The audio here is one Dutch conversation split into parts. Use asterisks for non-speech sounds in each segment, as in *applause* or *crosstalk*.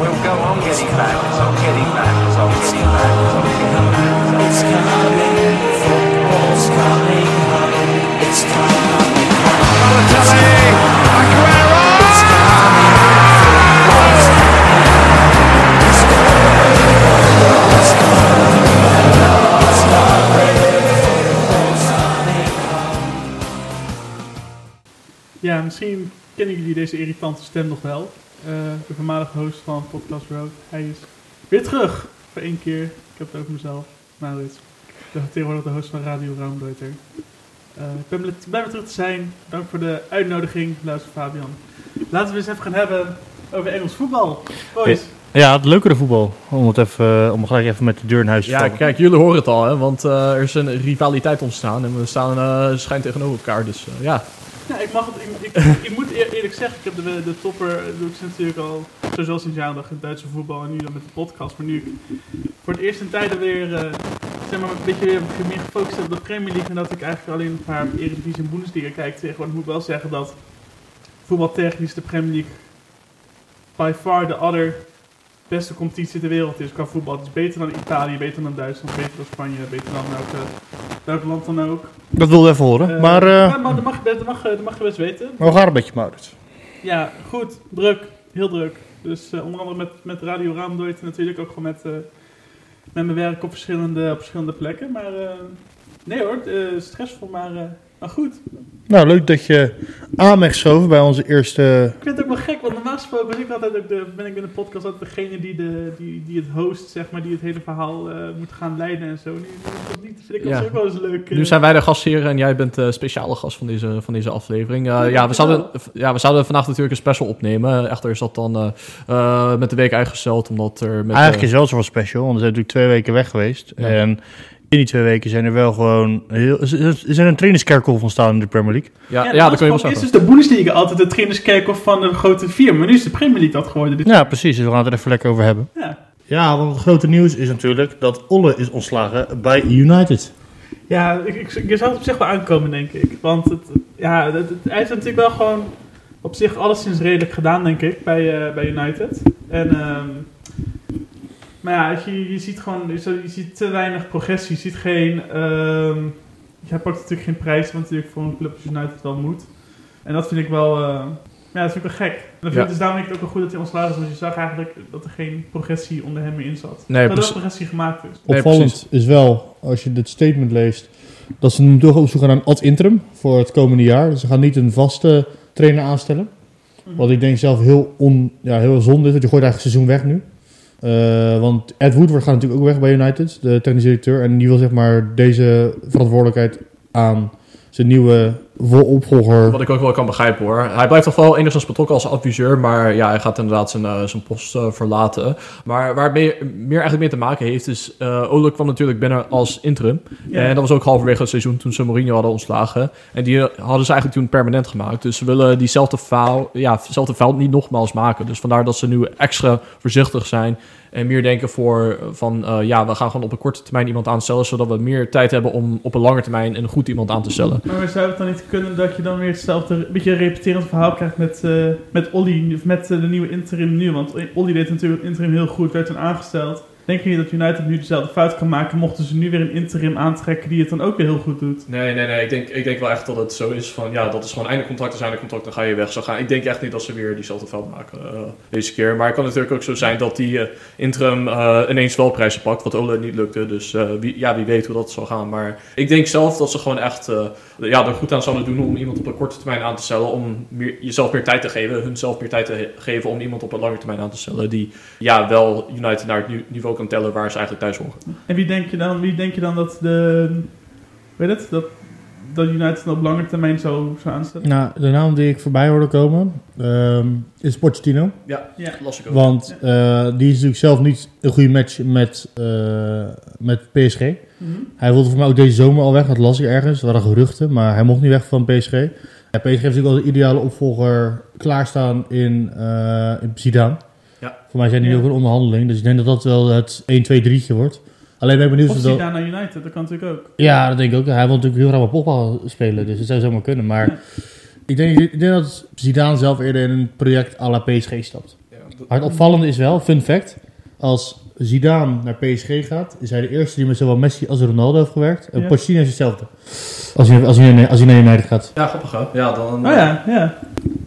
We'll go on getting back, 'cause I'm getting back, 'cause I'm getting back, 'cause I'm getting back. 'cause I'm It's getting back. coming, football's coming home. It's coming home. Balotelli, Aguero! It's coming, football's coming. It's coming, it's coming, it's coming, football's coming home. Ja, misschien kennen jullie deze irritante stem nog wel. Eh, de voormalige host van Podcast Road. Hij is weer terug. Voor één keer. Ik heb het over mezelf. Maurits. De, tegenwoordig de host van Radio Raumdeuter. Eh ik ben blij blij weer terug te zijn. Dank voor de uitnodiging, luister Fabian. Laten we eens even gaan hebben over Engels voetbal. Boys. Ja, het leukere voetbal. Om, het even, eh, om gelijk even met de deur in huis te Ja, vallen. kijk, jullie horen het al, hè, want eh, er is een rivaliteit ontstaan en we staan eh schijn tegenover elkaar. Dus eh, ja, Ik mag het. Ik, ik, moet eer- eerlijk zeggen, ik heb de, de topper doe ik natuurlijk al sowieso sinds jaren in het Duitse voetbal en nu dan met de podcast. Maar nu ik voor het eerst in tijden weer eh, zeg maar een beetje weer meer gefocust heb op de Premier League en dat ik eigenlijk alleen een paar Eredivisie en Bundesliga kijk tegenwoordig, moet wel zeggen dat voetbaltechnisch de Premier League by far de other beste competitie ter wereld is qua voetbal. Het is beter dan Italië, beter dan Duitsland, beter dan Spanje, beter dan welke, welk land dan ook. Dat wilde we even horen. Eh, maar, eh, ja, maar dat, mag, dat, mag, dat mag je best weten. hoe gaat het een beetje, Maurits? Ja, goed. Druk. Heel druk. Dus eh, onder andere met, met Radio Raamdooit en natuurlijk ook gewoon met, eh, met mijn werk op verschillende, op verschillende plekken. Maar eh, nee hoor, eh, stressvol, maar, eh, maar goed. Nou, leuk dat je aan bent geschoven bij onze eerste... Ik vind het ook wel gek, want normaal gesproken ben ik altijd ook de, ben ik binnen de podcast altijd degene die, de, die, die het host, zeg maar, die het hele verhaal eh, moet gaan leiden en zo. Nu, dat niet. Dat vind ik Ja. ja. ook wel eens leuk. eh. nu zijn wij de gastheren en jij bent de speciale gast van deze, van deze aflevering. Eh, ja, we zouden, ja, we zouden vandaag natuurlijk een special opnemen. Echter is dat dan eh, eh, met de week uitgesteld, omdat er met... Eigenlijk eh, is het wel zo wel special, want we zijn natuurlijk twee weken weg geweest. Ja. En in die twee weken zijn er wel gewoon... Heel, er is er een trainingskerkel ontstaan in de Premier League. ja, ja, dat kun je wel zeggen. is dus de Bundesliga altijd de trainerskerkhof van de grote vier, maar nu is de Premier League dat geworden. Dit Ja, precies. Dus we gaan het er even lekker over hebben. ja. Ja, want het grote nieuws is natuurlijk dat Olle is ontslagen bij United. Ja, ik, ik, je zou het op zich wel aankomen, denk ik. Want het, ja, het, het- hij heeft natuurlijk wel gewoon op zich alleszins redelijk gedaan, denk ik, bij, eh, bij United. En, ehm, maar ja, als je, je ziet gewoon, je, ziet te weinig progressie. Je ziet geen, ehm hij pakt natuurlijk geen prijs, wat natuurlijk voor een club als United wel moet. En dat vind ik wel, eh, ja, dat vind ik wel gek. En dan vind Ja. ik, dus daarom vind ik het ook wel goed dat hij ontslagen is, want je zag eigenlijk dat er geen progressie onder hem meer in zat. Nee, dat er progressie gemaakt is. Nee, Opvallend is wel, als je dit statement leest, dat ze nu toch op zoek gaan naar een ad interim voor het komende jaar. Dus ze gaan niet een vaste trainer aanstellen. Wat ik denk zelf heel, on, ja, heel zonde is, want je gooit eigenlijk het seizoen weg nu. Eh, want Ed Woodward gaat natuurlijk ook weg bij United, de technische directeur. En die wil zeg maar deze verantwoordelijkheid aan zijn nieuwe vo- opvolger. Wat ik ook wel kan begrijpen hoor. Hij blijft toch wel enigszins betrokken als adviseur, maar ja, hij gaat inderdaad zijn, eh, zijn post eh, verlaten. Maar waar het meer, meer eigenlijk mee te maken heeft, is uh, Ole kwam natuurlijk binnen als interim. Ja. En dat was ook halverwege het seizoen toen ze Mourinho hadden ontslagen. En die eh, hadden ze eigenlijk toen permanent gemaakt. Dus ze willen diezelfde fout, ja, niet nogmaals maken. Dus vandaar dat ze nu extra voorzichtig zijn. En meer denken voor van eh, ja, we gaan gewoon op een korte termijn iemand aanstellen, zodat we meer tijd hebben om op een lange termijn een goed iemand aan te stellen. Maar zou het dan niet kunnen dat je dan weer hetzelfde, een beetje een repeterend verhaal krijgt met, eh met Olly, of met eh, de nieuwe interim nu? Want Olly deed natuurlijk interim heel goed, werd toen aangesteld. Denk je niet dat United nu dezelfde fout kan maken, mochten ze nu weer een interim aantrekken die het dan ook weer heel goed doet? Nee, nee, nee. Ik denk, ik denk wel echt dat het zo is van, ja, dat is gewoon einde contract, is einde contract, dan ga je weg. Zo gaan. Ik denk echt niet dat ze weer diezelfde fout maken eh, deze keer. Maar het kan natuurlijk ook zo zijn dat die eh, interim eh, ineens wel prijzen pakt, wat Ole niet lukte. Dus wie, ja, wie weet hoe dat zal gaan. Maar ik denk zelf dat ze gewoon echt ja, er goed aan zouden doen om iemand op een korte termijn aan te stellen. Om meer, jezelf meer tijd te geven, hun zelf meer tijd te he- geven om iemand op een lange termijn aan te stellen. Die ja, wel United naar het nu- niveau kan tellen waar ze eigenlijk thuis horen. En wie denk je dan, wie denk je dan dat de, weet het, dat, dat United op lange termijn zou, zou aanstellen? Nou, de naam die ik voorbij hoorde komen ehm, is Pochettino. Ja, Ja. las ik ook. Want eh, die is natuurlijk zelf niet een goede match met, eh, met PSG. Hij wilde voor mij ook deze zomer al weg, dat las ik ergens. Er waren geruchten, maar hij mocht niet weg van PSG. Ja, PSG heeft natuurlijk al de ideale opvolger klaarstaan in, eh in Zidane. Ja. Voor mij zijn die Ja. ook in onderhandeling, dus ik denk dat dat wel het 1, 2, 3'tje wordt. Alleen ben ik benieuwd Of dat... Zidane naar United, dat kan natuurlijk ook. Ja, dat denk ik ook. Hij wil natuurlijk heel graag met Pogba spelen, dus het zou zomaar kunnen. Maar Ja. *laughs* Ik denk, ik denk dat Zidane zelf eerder in een project à la PSG stapt. Ja, dat- Maar het opvallende is wel, fun fact, als Zidane naar PSG gaat, is hij de eerste die met zowel Messi als Ronaldo heeft gewerkt. En Ja. Pochettino is hetzelfde. Als hij, als, hij, als hij naar United gaat. Ja, grappig hè? Ja, dan Oh ja, ja.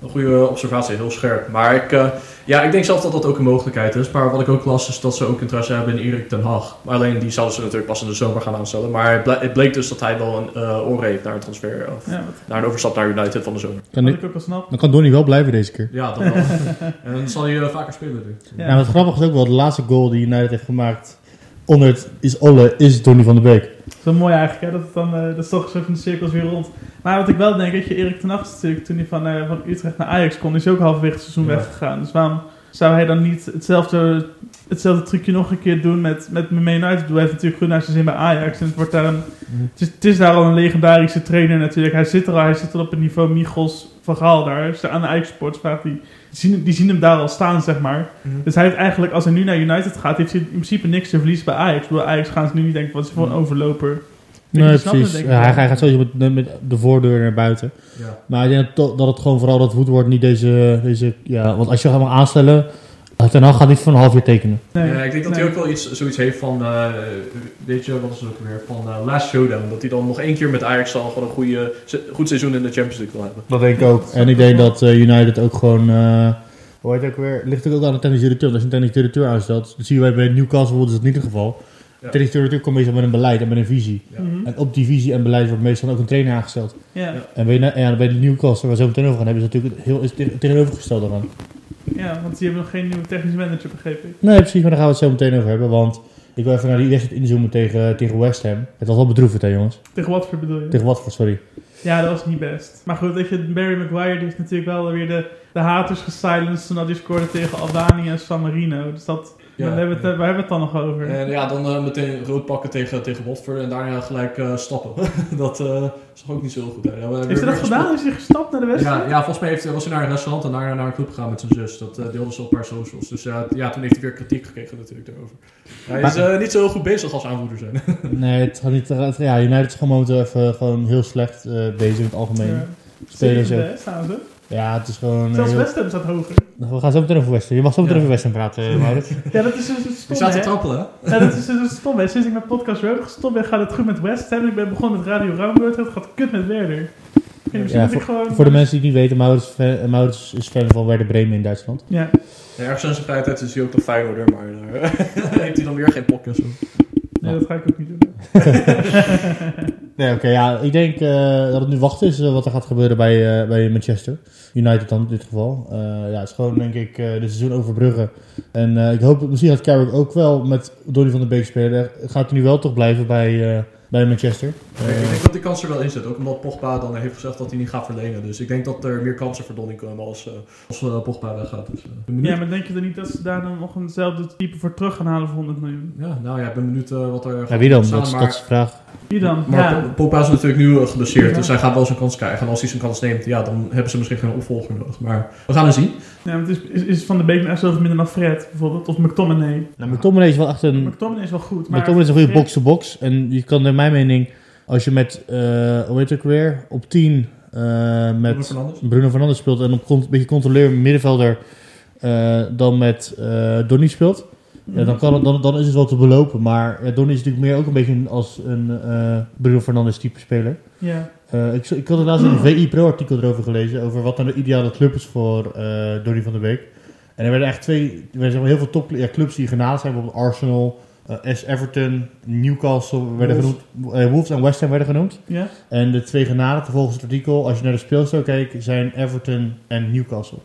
een goede observatie, heel scherp. Maar ik, eh, ja, ik denk zelf dat dat ook een mogelijkheid is. Maar wat ik ook las is dat ze ook interesse hebben in Erik ten Hag. Maar alleen die zouden ze natuurlijk pas in de zomer gaan aanstellen. Maar het, ble- het bleek dus dat hij wel een uh, oor heeft naar een transfer. Of ja wat, naar een overstap naar United van de zomer. Kan ik, ook wel snap. dan kan Donny wel blijven deze keer. Ja, dat wel. *laughs* en dan zal hij eh, vaker spelen natuurlijk. Ja. Nou, wat grappig is ook wel, de laatste goal die United heeft gemaakt onder het is Olle, is Donny van der Beek. Zo mooi eigenlijk, hè? Dat, het dan, eh, dat is toch zo van de cirkels weer rond. Maar wat ik wel denk, dat je Erik ten is natuurlijk toen hij van, eh, van Utrecht naar Ajax kon, is hij ook halverwege het seizoen Ja. weggegaan. Dus waarom zou hij dan niet hetzelfde, hetzelfde trucje nog een keer doen met, met Man United? Hij heeft natuurlijk goed naar zijn zin bij Ajax. En het, wordt daar een, het, is, het is daar al een legendarische trainer natuurlijk. Hij zit er al, hij zit al op het niveau Michels van Gaal daar. Dus aan de Ajax Sports vraagt die, zien, die zien hem daar al staan, zeg maar. Dus hij heeft eigenlijk, als hij nu naar United gaat, heeft hij in principe niks te verliezen bij Ajax. Bij Ajax gaan ze nu niet denken, wat is voor een overloper. Nee, precies. het, Ja, hij, gaat sowieso met, met de voordeur naar buiten. Ja. Maar ik denk dat, dat het gewoon vooral dat Woodward niet deze, deze... Ja, want als je hem gaat aanstellen, Ten Hag gaat niet voor een half jaar tekenen. Nee. Ik denk dat Nee. hij ook wel iets, zoiets heeft van, eh, weet je, wat is het ook weer, van eh, Last Showdown. Dat hij dan nog één keer met Ajax dan gewoon een goede, goed seizoen in de Champions League wil hebben. Dat denk ik ook. En ik denk dat eh, United ook gewoon... eh hoe heet het ook weer? Ligt ook aan de technische directeur. Want Als je een technische directeur aanstelt, dat zien wij bij Newcastle bijvoorbeeld, is dat niet het geval. Ja. Directeur komt meestal met een beleid en met een visie. Ja. Mhm. En op die visie en beleid wordt meestal ook een trainer aangesteld. Ja. Ja. En bij, en bij de Newcastle, waar we zo meteen over gaan hebben, is het natuurlijk heel is het tegenovergesteld daarvan. ja, want die hebben nog geen nieuwe technische manager, begreep ik. Nee, precies, maar daar gaan we het zo meteen over hebben. Want ik wil even naar die wedstrijd inzoomen tegen, tegen West Ham. Het was wel bedroevend, hè jongens? Tegen Watford bedoel je? Tegen Watford, sorry. Ja, dat was niet best. Maar goed, weet je, Barry Maguire die heeft natuurlijk wel weer de, de haters gesilenced toen hij scoorde tegen Albanië en San Marino. Dus dat, Ja, hebben we het, ja. hebben we het dan nog over? En ja, dan eh, meteen rood pakken tegen, tegen Watford en daarna gelijk eh, stappen. *laughs* dat eh zag ook niet zo heel goed uit. Ja, we hebben heeft hij dat gedaan? Is hij gestapt naar de wedstrijd? Ja, ja, volgens mij heeft, hij- was hij naar een restaurant en daarna naar een club gegaan met zijn zus. Dat eh, deelde ze op haar socials. Dus ja, ja, toen heeft hij weer kritiek gekregen natuurlijk daarover. Hij is Maar- eh, niet zo heel goed bezig als aanvoerder zijn. *laughs* Nee, het gaat niet. het- Ja, United is gewoon momenteel even gewoon heel slecht eh, bezig in het algemeen. Ja. Spelers Zevende, staan ze. Ja, het is gewoon. eh, Zelfs heel- West Ham staat hoger. We gaan zo meteen over West Ham. Je mag zo meteen Ja. over West Ham praten, eh, Maurits. Ja, dat is dus stom, staat te trappelen? Ja, dat is dus het stom, hè? Sinds ik met podcast Road gestopt ben, gaat het goed met West Ham. Ik ben begonnen met Radio Roundwoord. Het gaat kut met Werder. Ja, ik gewoon... Voor de mensen die het niet weten, Maurits, is fan- Maurits is fan van Werder Bremen in Duitsland. Ja, Ja, ergens in zijn vrije tijd is hij ook nog Feyenoorder, maar daar *laughs* heeft hij dan weer geen podcast over. Nee, dat ga ik ook niet doen. *laughs* Nee, oké, ja. Ik denk eh, dat het nu wachten is eh, wat er gaat gebeuren bij, eh, bij Manchester. United dan in dit geval. Ja, het is gewoon denk ik de seizoen overbruggen. En ik hoop, misschien gaat Carrick ook wel met Donny van der Beek spelen. Gaat hij nu wel toch blijven bij, bij Manchester? Ik Eh, denk dat die kans er wel in zit, ook omdat Pogba dan heeft gezegd dat hij niet gaat verlengen. Dus ik denk dat er meer kansen voor Donny komen als, eh, als eh, Pogba weggaat. Dus. Ja, maar denk je dan niet dat ze daar dan nog eenzelfde type voor terug gaan halen voor 100 miljoen? Ja, nou ja, ik ben benieuwd wat er ja, wie dan? staan, Dat, is- maar- dat is de vraag. Wie dan? Maar ja. Po- Pogba is natuurlijk nu geblesseerd, Ja. dus hij gaat wel zijn kans krijgen. En als hij zijn kans neemt, ja, dan hebben ze misschien geen opvolger nodig. Maar we gaan het zien. ja, maar het is, is, is Van de Beek nou echt zoveel minder dan Fred, bijvoorbeeld? Of McTominay? Nou, McTominay is wel echt een... McTominay is wel goed, maar... McTominay is een goede box-to-box. En je kan naar mijn mening, als je met, eh hoe heet het ook weer, op 10 eh, Bruno met Fernandes? Bruno Fernandes speelt en op een beetje controleer middenvelder eh, dan met Donny speelt, ja, dan, kan het, dan, dan is het wel te belopen. Maar ja, Donny is natuurlijk meer ook een beetje als een Bruno Fernandes type speler. Ja, ik, ik had laatst een VI Pro artikel erover gelezen, over wat dan de ideale club is voor Donny van der Beek. En er werden echt twee, er maar heel veel top ja, clubs die genaderd zijn, bijvoorbeeld Arsenal, eh S. Everton, Newcastle werden Wolves. genoemd, eh, Wolves en West Ham werden genoemd. ja. En de twee genadigden volgens het artikel, als je naar de speelstijl kijkt, zijn Everton en Newcastle.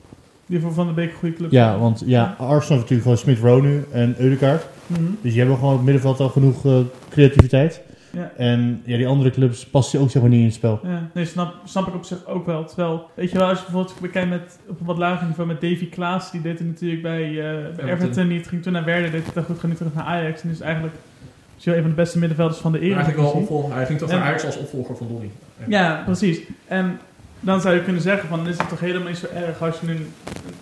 Die voor Van de Beek een goede club. Ja, want ja, Arsenal heeft natuurlijk gewoon Smith Rowe nu en Eudegaard. Mhm. Dus die hebben gewoon op het middenveld al genoeg eh, creativiteit. Ja. En ja, die andere clubs passen ook zeg maar niet in het spel. Ja, nee, snap, snap ik op zich ook wel. Terwijl, weet je wel, als je bijvoorbeeld bekijkt met, op een wat lager niveau met Davy Klaas, die deed het natuurlijk bij, eh, bij Everton. Ging toen naar Werder, deed het dan goed, gaat nu terug naar Ajax. En is eigenlijk is wel een van de beste middenvelders van de Eigenlijk wel Eredivisie. opvolger. Hij ging toch naar Ajax als opvolger van Donny. Ja, precies. En dan zou je kunnen zeggen van, dan is het toch helemaal niet zo erg als je een,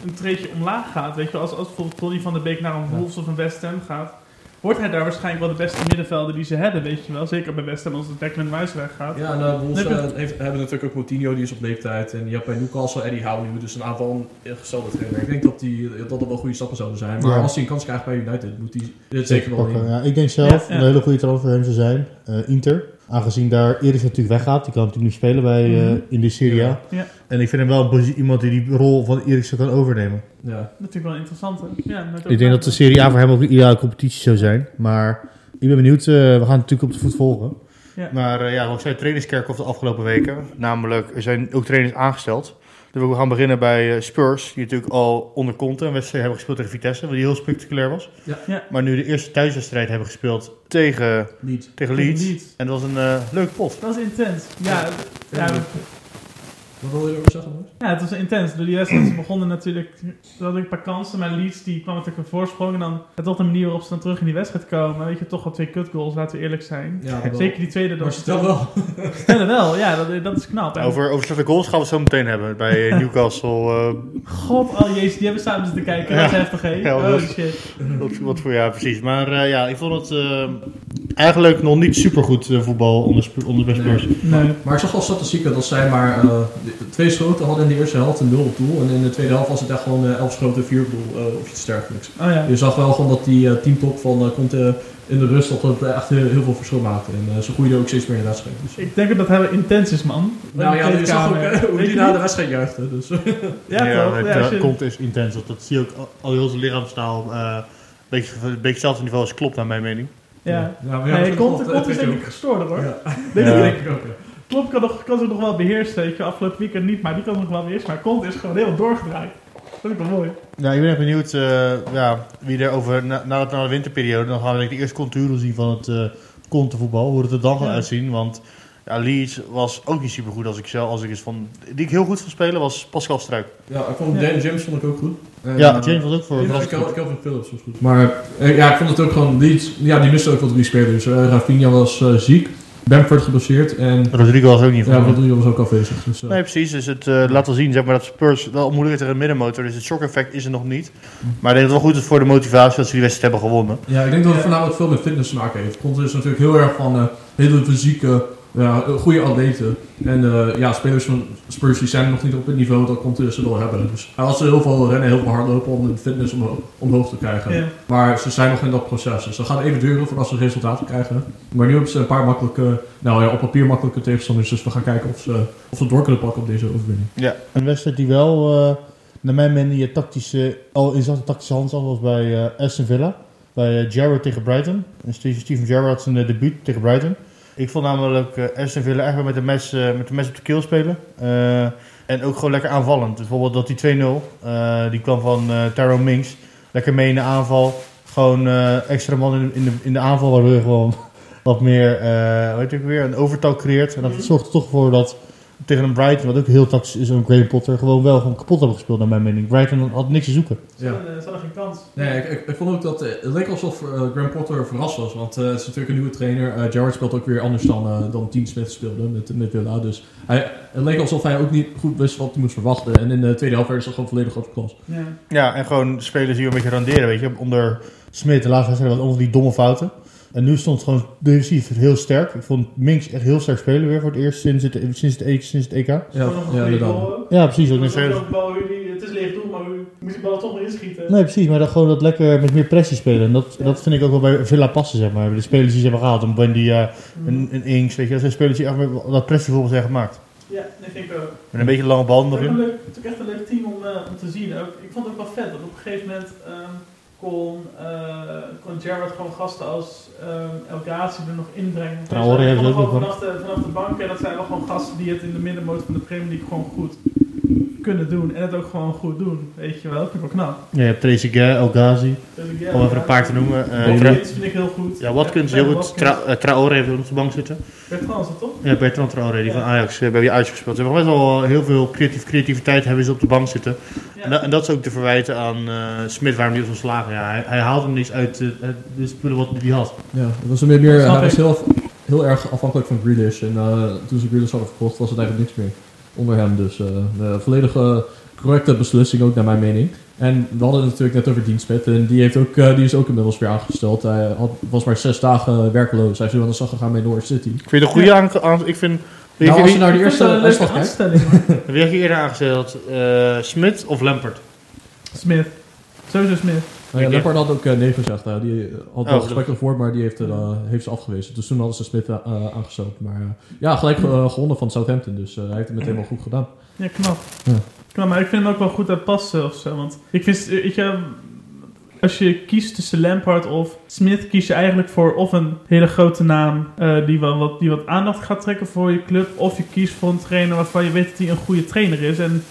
een treedje omlaag gaat. Weet je, wel. als, als bijvoorbeeld Tony van der Beek naar een Ja. Wolves of een West Ham gaat, wordt hij daar waarschijnlijk wel de beste middenvelder die ze hebben, weet je wel. Zeker bij West Ham als het Declan Rice weggaat. Ja, en uh, Wolves eh, heeft, hebben natuurlijk ook Coutinho, die is op leeftijd. En je hebt bij Newcastle Eddie Howe nu, dus een aantal ingestelde trainer. Ik denk dat, die, dat er wel goede stappen zouden zijn. Maar Ja. als hij een kans krijgt bij United, moet hij dit zeker wel pakken. in. Ja, ik denk zelf Ja, ja. een hele goede transfer voor hem zou zijn. eh, Inter. Aangezien daar Eris natuurlijk weggaat. Die kan natuurlijk nu spelen bij, eh, Mhm. in de Serie A. Ja. Ja. En ik vind hem wel iemand die die rol van Eriksen kan overnemen. Ja. Natuurlijk wel interessant, hè? Ja, ook- Ik denk dat de Serie A voor hem ook een ideale competitie zou zijn. Maar ik ben benieuwd. eh, we gaan natuurlijk op de voet volgen. Ja. Maar eh, ja, ik zei, trainingskerk of de afgelopen weken. Namelijk, er zijn ook trainers aangesteld. Dus we gaan beginnen bij eh, Spurs. Die natuurlijk al onder Conte een wedstrijd hebben gespeeld tegen Vitesse. Wat die heel spectaculair was. Ja. Ja. Maar nu de eerste thuiswedstrijd hebben gespeeld tegen, Niet. tegen Tegen Leeds. Leeds. En dat was een eh, leuke pot. Dat was intens. Ja, ja, Ja. Wat wil je erover zeggen, Max? ja, het was intens. Door die wedstrijd begonnen natuurlijk... Ze hadden een paar kansen, maar Leeds die kwam natuurlijk een voorsprong. En dan het toch de manier waarop ze dan terug in die wedstrijd komen. Weet je, toch wel twee kutgoals, laten we eerlijk zijn. Ja. *laughs* Zeker die tweede. Maar Dat stel wel. Stellen wel, ja, dat, dat is knap. En Over, over slechte goals gaan we het zo meteen hebben. Bij eh, *laughs* Newcastle. eh, God, oh jezus, die hebben samen zitten kijken. Ja. Dat is heftig, hè? Ja, oh dat- shit. wat, wat voor ja, precies. Maar eh, ja, ik vond het eh, eigenlijk nog niet supergoed voetbal onder, onder Spurs. Nee. Maar ik zag wel statistieken dat zij maar eh, de- twee schoten hadden in de eerste helft en nul op doel. En in de tweede helft was het echt gewoon eh, elf schoten, vier op doel eh, of iets dergelijks. Oh ja. Je zag wel gewoon dat die eh, teamtop van eh Conte in de rust dat het echt heel, heel veel verschil maakte. En eh, ze groeiden ook steeds meer in de wedstrijd. Dus, Ik denk dat hij intens is, man. nou ja, je zag ook hoe die je na de wedstrijd juichte. Dus. Ja, *laughs* toch? Ja, je- is intens. Dat, dat zie je ook al, al heel zijn lichaamstaal. eh een beetje, een beetje hetzelfde niveau als klopt naar mijn mening. Ja. maar Nee, dat komt, dat komt is denk je ik gestoord hoor. ook. Ja, Denk Ja. ik, denk ik ook. Ja. Klopt kan, nog, kan zich nog wel beheersen, je. Afgelopen weekend niet, maar die kan nog wel beheersen. Maar Kont is gewoon heel doorgedraaid. Dat vind ik wel mooi. Nou, ik ben echt benieuwd eh, ja, wie er over, na, na, de- na de winterperiode, dan gaan we denk ik de eerste contouren zien van het uh, voetbal Hoe het er dan gaat Ja. uitzien. Want ja, Leeds was ook niet super goed als ik zelf, als ik eens van, die ik heel goed van spelen was Pascal Struik. Ja, ik vond Ja. Dan James vond ik ook goed. Ja, eh, James was ook voor Ja, Kel- goed. Kelvin Phillips was goed. Maar eh, ja, ik vond het ook gewoon Leeds. Ja, die miste ook wel drie spelers. Eh, Rafinha was eh, ziek. Bamford geblesseerd. En Rodrigo was ook niet ja, van. Rodrigo was ook afwezig. Dus, eh, Nee, precies. Dus het eh, laat wel zien zeg maar, dat Spurs wel moeilijk is tegen een middenmotor. Dus het shock effect is er nog niet. Maar ik denk dat het wel goed is voor de motivatie dat ze die wedstrijd hebben gewonnen. Ja, ik denk dat het Ja. voornamelijk veel met fitness te maken heeft. Conte is natuurlijk heel erg van eh, hele fysieke, ja, eh, goede atleten. En eh, ja, spelers van Spurs die zijn nog niet op het niveau dat Conte ze wil hebben. Dus hij had ze heel veel rennen, heel veel hardlopen om de fitness omhoog, omhoog te krijgen. Ja. Maar ze zijn nog in dat proces. Dus dat gaat even duren voordat ze resultaten krijgen. Maar nu hebben ze een paar makkelijke, nou ja, op papier makkelijke tegenstanders. Dus we gaan kijken of ze, of ze door kunnen pakken op deze overwinning. Ja. Een wedstrijd die wel, eh, naar mijn mening, je tactische, al in zijn tactische hand zat, was bij eh, Aston Villa. Bij eh, Gerrard tegen Brighton. En Steven Steven Gerrard had zijn eh, debuut tegen Brighton. Ik vond namelijk eh, Aston Villa echt wel met de mes, eh, met de mes op de keel spelen. Eh, en ook gewoon lekker aanvallend. Dus bijvoorbeeld dat die 2-0, eh, die kwam van eh Tyrone Minks. Lekker mee in de aanval. Gewoon extra man in, in, de, in de aanval, waardoor je gewoon *laughs* wat meer, weet ook weer, een overtal creëert. En dat Mhm. zorgt er toch voor dat tegen een Brighton, wat ook heel tactisch is, een Graham Potter, gewoon wel gewoon kapot hebben gespeeld, naar mijn mening. Brighton had niks te zoeken. Ze hadden, ze hadden geen kans. Nee, ik, ik, ik vond ook dat eh, het leek alsof eh, Graham Potter verrast was. Want eh, het is natuurlijk een nieuwe trainer. Eh Gerrard speelt ook weer anders dan, eh dan Team Smith speelde met, met Villa. Dus hij, het leek alsof hij ook niet goed wist wat hij moest verwachten. En in de tweede helft werden ze gewoon volledig op. Ja. Ja, en gewoon spelers die een beetje randeren, weet je. Onder Smit, de laatste wedstrijd, was over die domme fouten. En nu stond het gewoon defensief heel sterk. Ik vond Minks echt heel sterk spelen weer voor het eerst sinds het, sinds het, E- sinds het EK. Ja, ja precies. Ook Het is leeg doel, maar u moet die bal toch nog inschieten. Nee, precies. Maar dat gewoon dat lekker met meer pressie spelen. En dat, Ja. dat vind ik ook wel bij Villa passen, zeg maar. De spelers die ze hebben gehaald. Een Buendia, Mhm. een, een Inks, weet je. Dat zijn spelers die echt met dat pressie voor zijn gemaakt. Ja, dat vind ik ook. Met een beetje lange bal nog Het is ook in. een leuk- het is ook echt een leuk team om, eh, om te zien. Ook, ik vond het ook wel vet dat op een gegeven moment ehm, kon, eh kon gewoon gasten als ehm El Ghazi er nog inbrengen. Traoré eh, ook nog vanaf, de, vanaf de bank. En dat zijn wel gewoon gasten die het in de middenmoot van de Premier League gewoon goed kunnen doen. En het ook gewoon goed doen. Weet je wel, dat vind ik wel knap. Ja, je hebt Trezeguet, El Ghazi. Om even een paar te noemen. Eh, Bobby Tra- Leeds vind ik heel goed. ja, Watkins heel goed. Watkins. Tra eh, Traoré heeft ook op de bank zitten. Bertrand is het toch? Ja, Bertrand Traoré, die Ja. van Ajax, eh, bij wie Ajax gespeeld. Ze hebben best wel heel veel creatief, creativiteit hebben ze op de bank zitten. Ja. En, dat, en dat is ook te verwijten aan eh Smit, waarom hij is ontslagen. Ja, hij, hij haalde niks uit eh, de spullen wat hij had. Ja, dat was meer, meer Snap hij was heel, heel erg afhankelijk van Grealish. En eh, toen ze Grealish hadden verkocht was het eigenlijk niks meer. Onder hem. Dus eh de volledige correcte beslissing ook naar mijn mening. En we hadden het natuurlijk net over Dean Smith. En die, heeft ook, eh, die is ook inmiddels weer aangesteld. Hij had, was maar zes dagen werkloos. Hij is nu aan de slag gegaan bij Norwich City. Ik vind het een goede aange- aan... Ik vind... Nou, als je naar de eerste een uitslag kijkt. wie *laughs* heb je eerder aangesteld? Eh Smit of Lampert? Smith. Sowieso Smith. Nou ja, Lampard had ook eh, nee gezegd. hè. die had wel Oh, gesprek ervoor, maar die heeft, eh, heeft ze afgewezen. Dus toen hadden ze Smith eh, aangesteld. Maar eh, ja, gelijk eh, gewonnen van Southampton. Dus eh, hij heeft het meteen wel goed gedaan. Ja, knap. Ja. Knap, maar ik vind hem ook wel goed uit passen of zo. Want ik vind, weet je, als je kiest tussen Lampard of Smith, kies je eigenlijk voor of een hele grote naam eh, die, wel wat, die wat aandacht gaat trekken voor je club. Of je kiest voor een trainer waarvan je weet dat hij een goede trainer is. En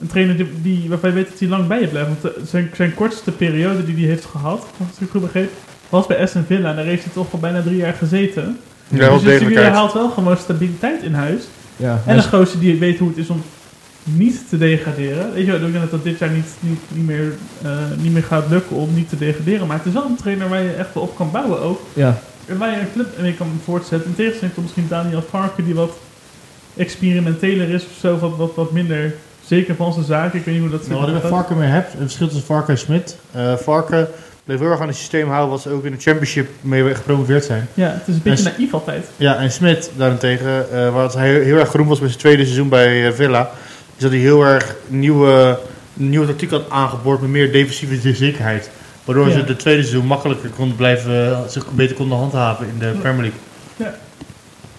een trainer die, die, waarvan je weet dat hij lang bij je blijft. Want eh, zijn, zijn kortste periode die hij heeft gehad, als ik goed begreep, was bij Aston Villa. En daar heeft hij toch al bijna drie jaar gezeten. Ja, dus hij degelijkheid. haalt wel gewoon stabiliteit in huis. Ja, En een gozer die weet hoe het is om niet te degraderen. Weet je wel, ik denk dat dat dit jaar niet, niet, niet, meer, eh, niet meer gaat lukken om niet te degraderen. Maar het is wel een trainer waar je echt wel op kan bouwen ook. ja. En waar je een club mee kan voortzetten. In tegenstelling tot misschien Daniel Varken die wat experimenteler is of zo. Wat, wat, wat minder zeker van zijn zaken. Ik weet niet hoe dat Nou, wat je met gaat. Varken mee hebt, het verschil tussen Varken en Smit. eh Varken bleef heel erg aan het systeem houden wat ze ook in de championship mee gepromoveerd zijn. Ja, het is een beetje naïef altijd. Ja, en Smit daarentegen, eh waar hij heel, heel erg groen was met zijn tweede seizoen bij eh, Villa, is dat hij heel erg nieuwe, nieuwe tactiek had aangeboord met meer defensieve zekerheid. Waardoor Ja. ze de tweede seizoen makkelijker konden blijven, zich beter konden handhaven in de. Premier League. Ja.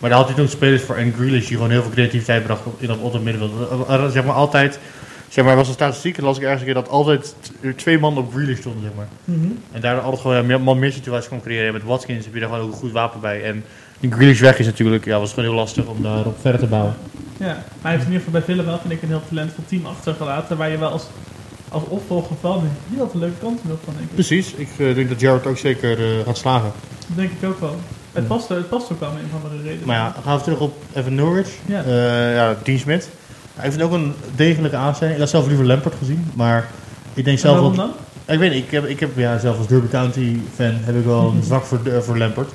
Maar daar had hij ook spelers voor en Grealish die gewoon heel veel creativiteit bracht in dat op het middenveld. Er- er- Zeg maar altijd, zeg maar was een statistiek, en las ik ergens een keer dat altijd twee man op Grealish stonden, zeg maar. Mhm. En daardoor altijd gewoon ja, man meer situaties kon creëren. En met Watkins heb je daar gewoon ook een goed wapen bij. En die Grealish weg is natuurlijk, ja, was gewoon heel lastig om daarop verder te bouwen. Ja, maar hij heeft in ieder geval bij Villa wel, vind ik, een heel talentvol team achtergelaten. Waar je wel als, als opvolger van een heel leuke kansen op van, denk ik. Precies, ik eh, denk dat Jared ook zeker eh, gaat slagen. Dat denk ik ook wel. Het past, het past ook wel met een van de redenen. Maar ja, gaan we terug op Evan Norwich. Ja. Eh, ja, Dean Smith. Hij heeft ook een degelijke aanstelling. Ik had zelf liever Lampard gezien, maar ik denk En zelf waarom dan? Ik weet niet, ik heb, ik heb ja, zelf als Derby County fan heb ik wel een *laughs* zwak voor, voor Lampard.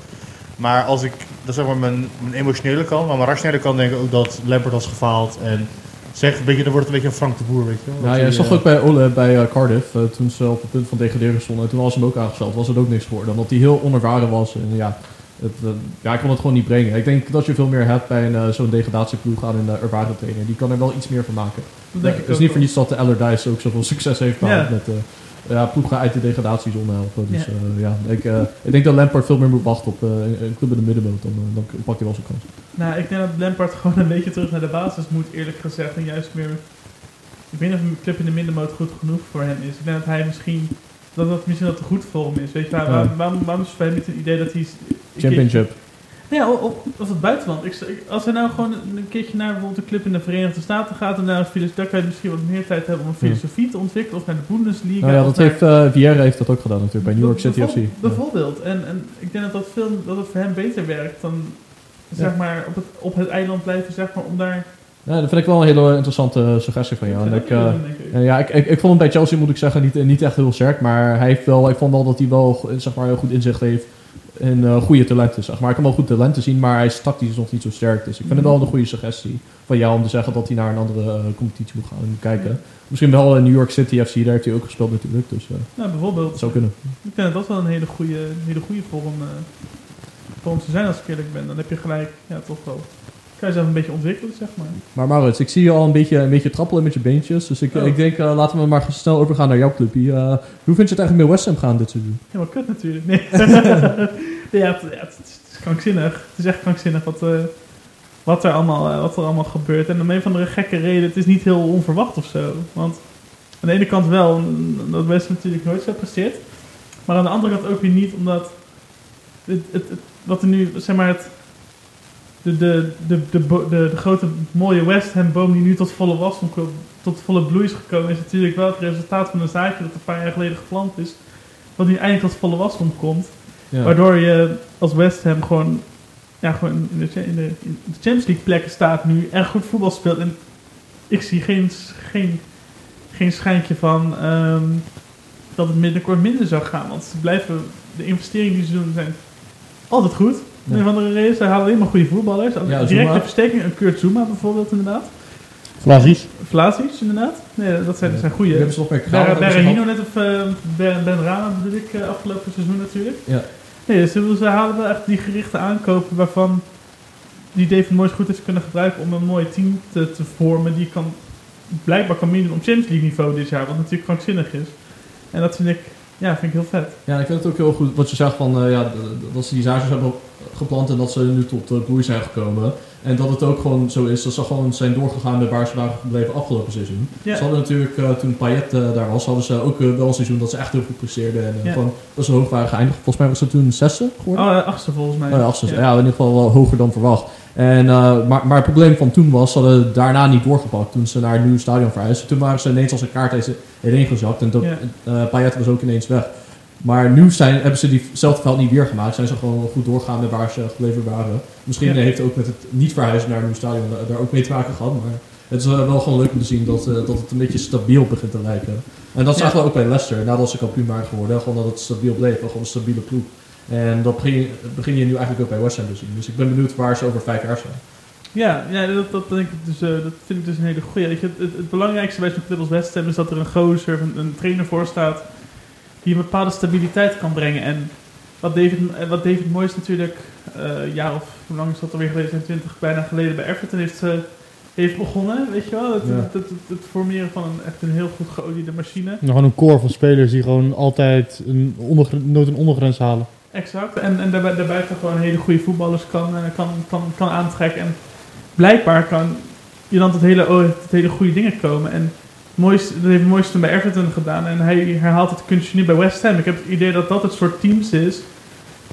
Maar als ik, dat is zeg maar mijn, mijn emotionele kant, maar mijn rationele kant denk ik ook dat Lampard was gefaald. En zeg, een beetje, dan wordt het een beetje een Frank de Boer, weet je wel. Nou, je hij, zag eh, ook bij Ole bij eh, Cardiff, toen ze op het punt van degraderen stonden. En toen was hem ook aangesteld, was het ook niks geworden. Omdat hij heel onervaren was. En ja, het, eh, ja, ik kon het gewoon niet brengen. Ik denk dat je veel meer hebt bij een, eh, zo'n degradatieploeg aan een ervaren trainer. Die kan er wel iets meer van maken. Dat denk ik het is ook niet voor niets dat de Allardyce ook zoveel *laughs* succes heeft Ja. met eh, ja, ploegen uit de degradatiezone helpen. Dus Ja. ja, ik, eh, ik denk dat Lampard veel meer moet wachten op eh, een club in de middenmoot. Dan, eh, dan pakt hij wel zijn kans. Nou, ik denk dat Lampard *laughs* gewoon een beetje terug naar de basis moet, eerlijk gezegd. En juist meer... Ik weet niet of een club in de middenmoot goed genoeg voor hem is. Ik denk dat hij misschien... Dat dat misschien dat te goed voor hem is. Weet je, waar, waarom, waarom, waarom is het niet het idee dat hij... Championship. Ja, of, of het buitenland. Ik, als hij nou gewoon een keertje naar bijvoorbeeld een club in de Verenigde Staten gaat en daar, een daar kan je misschien wat meer tijd hebben om een filosofie te ontwikkelen of naar de Bundesliga. Nou ja, dat naar- heeft, eh Vieira heeft dat ook gedaan natuurlijk bij New York City FC. Bijvoorbeeld- Bijvoorbeeld. En, en ik denk dat, dat, veel, dat het voor hem beter werkt dan zeg Ja. maar, op, het, op het eiland blijven, zeg maar, om daar... Ja, dat vind ik wel een hele interessante suggestie van jou. En ik, eh, ja, ik, ik, ik vond hem bij Chelsea, moet ik zeggen, niet, niet echt heel sterk. Maar hij heeft wel, ik vond wel dat hij wel zeg maar, heel goed inzicht heeft in eh, goede talenten. Zeg maar. Ik kan wel goed talenten zien, maar hij is tactisch nog niet zo sterk. Dus ik vind het wel een goede suggestie van jou om te zeggen dat hij naar een andere eh, competitie moet gaan en kijken. Misschien wel in New York City FC, daar heeft hij ook gespeeld natuurlijk. Dus eh, Nou, bijvoorbeeld. dat zou kunnen. Ik denk dat wel een hele goede, hele goede vorm, eh vorm te zijn als ik eerlijk ben. Dan heb je gelijk, ja, toch wel... Kan je zelf een beetje ontwikkelen, zeg maar. Maar Maurits, ik zie je al een beetje, een beetje trappelen met je beentjes. Dus ik, Oh. ik denk, eh, laten we maar snel overgaan naar jouw clubje. Eh, hoe vind je het eigenlijk met West Ham gaan dit seizoen? Helemaal kut natuurlijk. Nee. *laughs* ja, het, ja, het, is, krankzinnig. Het is echt krankzinnig wat, eh, wat, er allemaal, wat er allemaal gebeurt. En om een van de gekke reden, het is niet heel onverwacht of zo. Want aan de ene kant wel, omdat West Ham natuurlijk nooit zo presteert. Maar aan de andere kant ook weer niet, omdat het, het, het- wat er nu, zeg maar, het, de, de, de, de, de, grote mooie West Ham boom die nu tot volle wasdom komt, tot volle bloei is gekomen, is natuurlijk wel het resultaat van een zaadje dat een paar jaar geleden geplant is. Wat nu eindelijk tot volle wasdom komt. Ja. Waardoor je als West Ham gewoon, ja, gewoon in, de, in, de, in de Champions League plekken staat nu. En goed voetbal speelt. En ik zie geen, geen, geen schijntje van ehm, dat het binnenkort minder zou gaan. Want ze blijven, de investeringen die ze doen zijn altijd goed. Ja. Een van de reden, ze halen alleen maar goede voetballers. Ja, Directe versterking, een Kurt Zuma bijvoorbeeld inderdaad. Vlasies. Vlasic, inderdaad. Nee, dat zijn, dat zijn goede. hebben ze nog ze Berahino net of eh, Ben, ben Rama bedoel ik eh, afgelopen seizoen natuurlijk. Ja. Nee, ze, ze halen wel echt die gerichte aankopen waarvan die David Moyes goed heeft kunnen gebruiken om een mooi team te, te vormen die kan, blijkbaar kan meedoen op Champions League niveau dit jaar, wat natuurlijk krankzinnig is. En dat vind ik, ja, vind ik heel vet. Ja, ik vind het ook heel goed wat je zegt van eh, ja, dat ze die zaadjes hebben geplant en dat ze nu tot uh, bloei zijn gekomen. En dat het ook gewoon zo is dat ze gewoon zijn doorgegaan met waar ze waren gebleven afgelopen seizoen. Ja. Ze hadden natuurlijk, eh, toen Payet eh, daar was, hadden ze ook eh, wel een seizoen dat ze echt heel goed presteerden. En Ja. gewoon best wel hoog waren geëindigd. Volgens mij was ze toen zesde geworden. Oh, achtste volgens mij. Oh ja, achtste. Ja. in ieder geval wel hoger dan verwacht. En, maar, maar het probleem van toen was, ze hadden daarna niet doorgepakt toen ze naar een nieuw stadion verhuisden. Toen waren ze ineens als een kaart erin gezakt en dat, Payet was ook ineens weg. Maar nu zijn, hebben ze diezelfde fout niet weer gemaakt. Zijn ze gewoon goed doorgaan met waar ze gebleven waren. Misschien Ja. heeft het ook met het niet verhuizen naar een nieuw stadion daar- daar ook mee te maken gehad. Maar het is eh, wel gewoon leuk om te zien dat, eh, dat het een beetje stabiel begint te lijken. En dat Ja. zagen we ook bij Leicester, nadat ze kampioen waren geworden. Gewoon dat het stabiel bleef, gewoon een stabiele ploeg. En dat begin, je- begin je nu eigenlijk ook bij West Ham te zien. Dus ik ben benieuwd waar ze over vijf jaar zijn. Ja, ja dat, dat, denk ik dus, eh, dat vind ik dus een hele je, het, het, het belangrijkste bij zo'n club als West Ham is dat er een gozer, een, een trainer voor staat die een bepaalde stabiliteit kan brengen. En wat David, eh, wat David Moyes natuurlijk een jaar of hoe lang is dat alweer geleden, zijn 20 bijna geleden bij Everton heeft, eh, heeft begonnen, weet je wel. Het, Ja. het, het, het- formeren van een, echt een heel goed geoliede machine. Nog gewoon een core van spelers die gewoon altijd een nooit een ondergrens halen. Exact. En, en daarbij, daarbij gewoon hele goede voetballers kan, kan, kan, kan aantrekken. En blijkbaar kan je dan tot hele, oh, tot hele goede dingen komen. En moois, dat heeft Moyes toen bij Everton gedaan. En hij herhaalt het kunstje nu bij West Ham. Ik heb het idee dat dat het soort teams is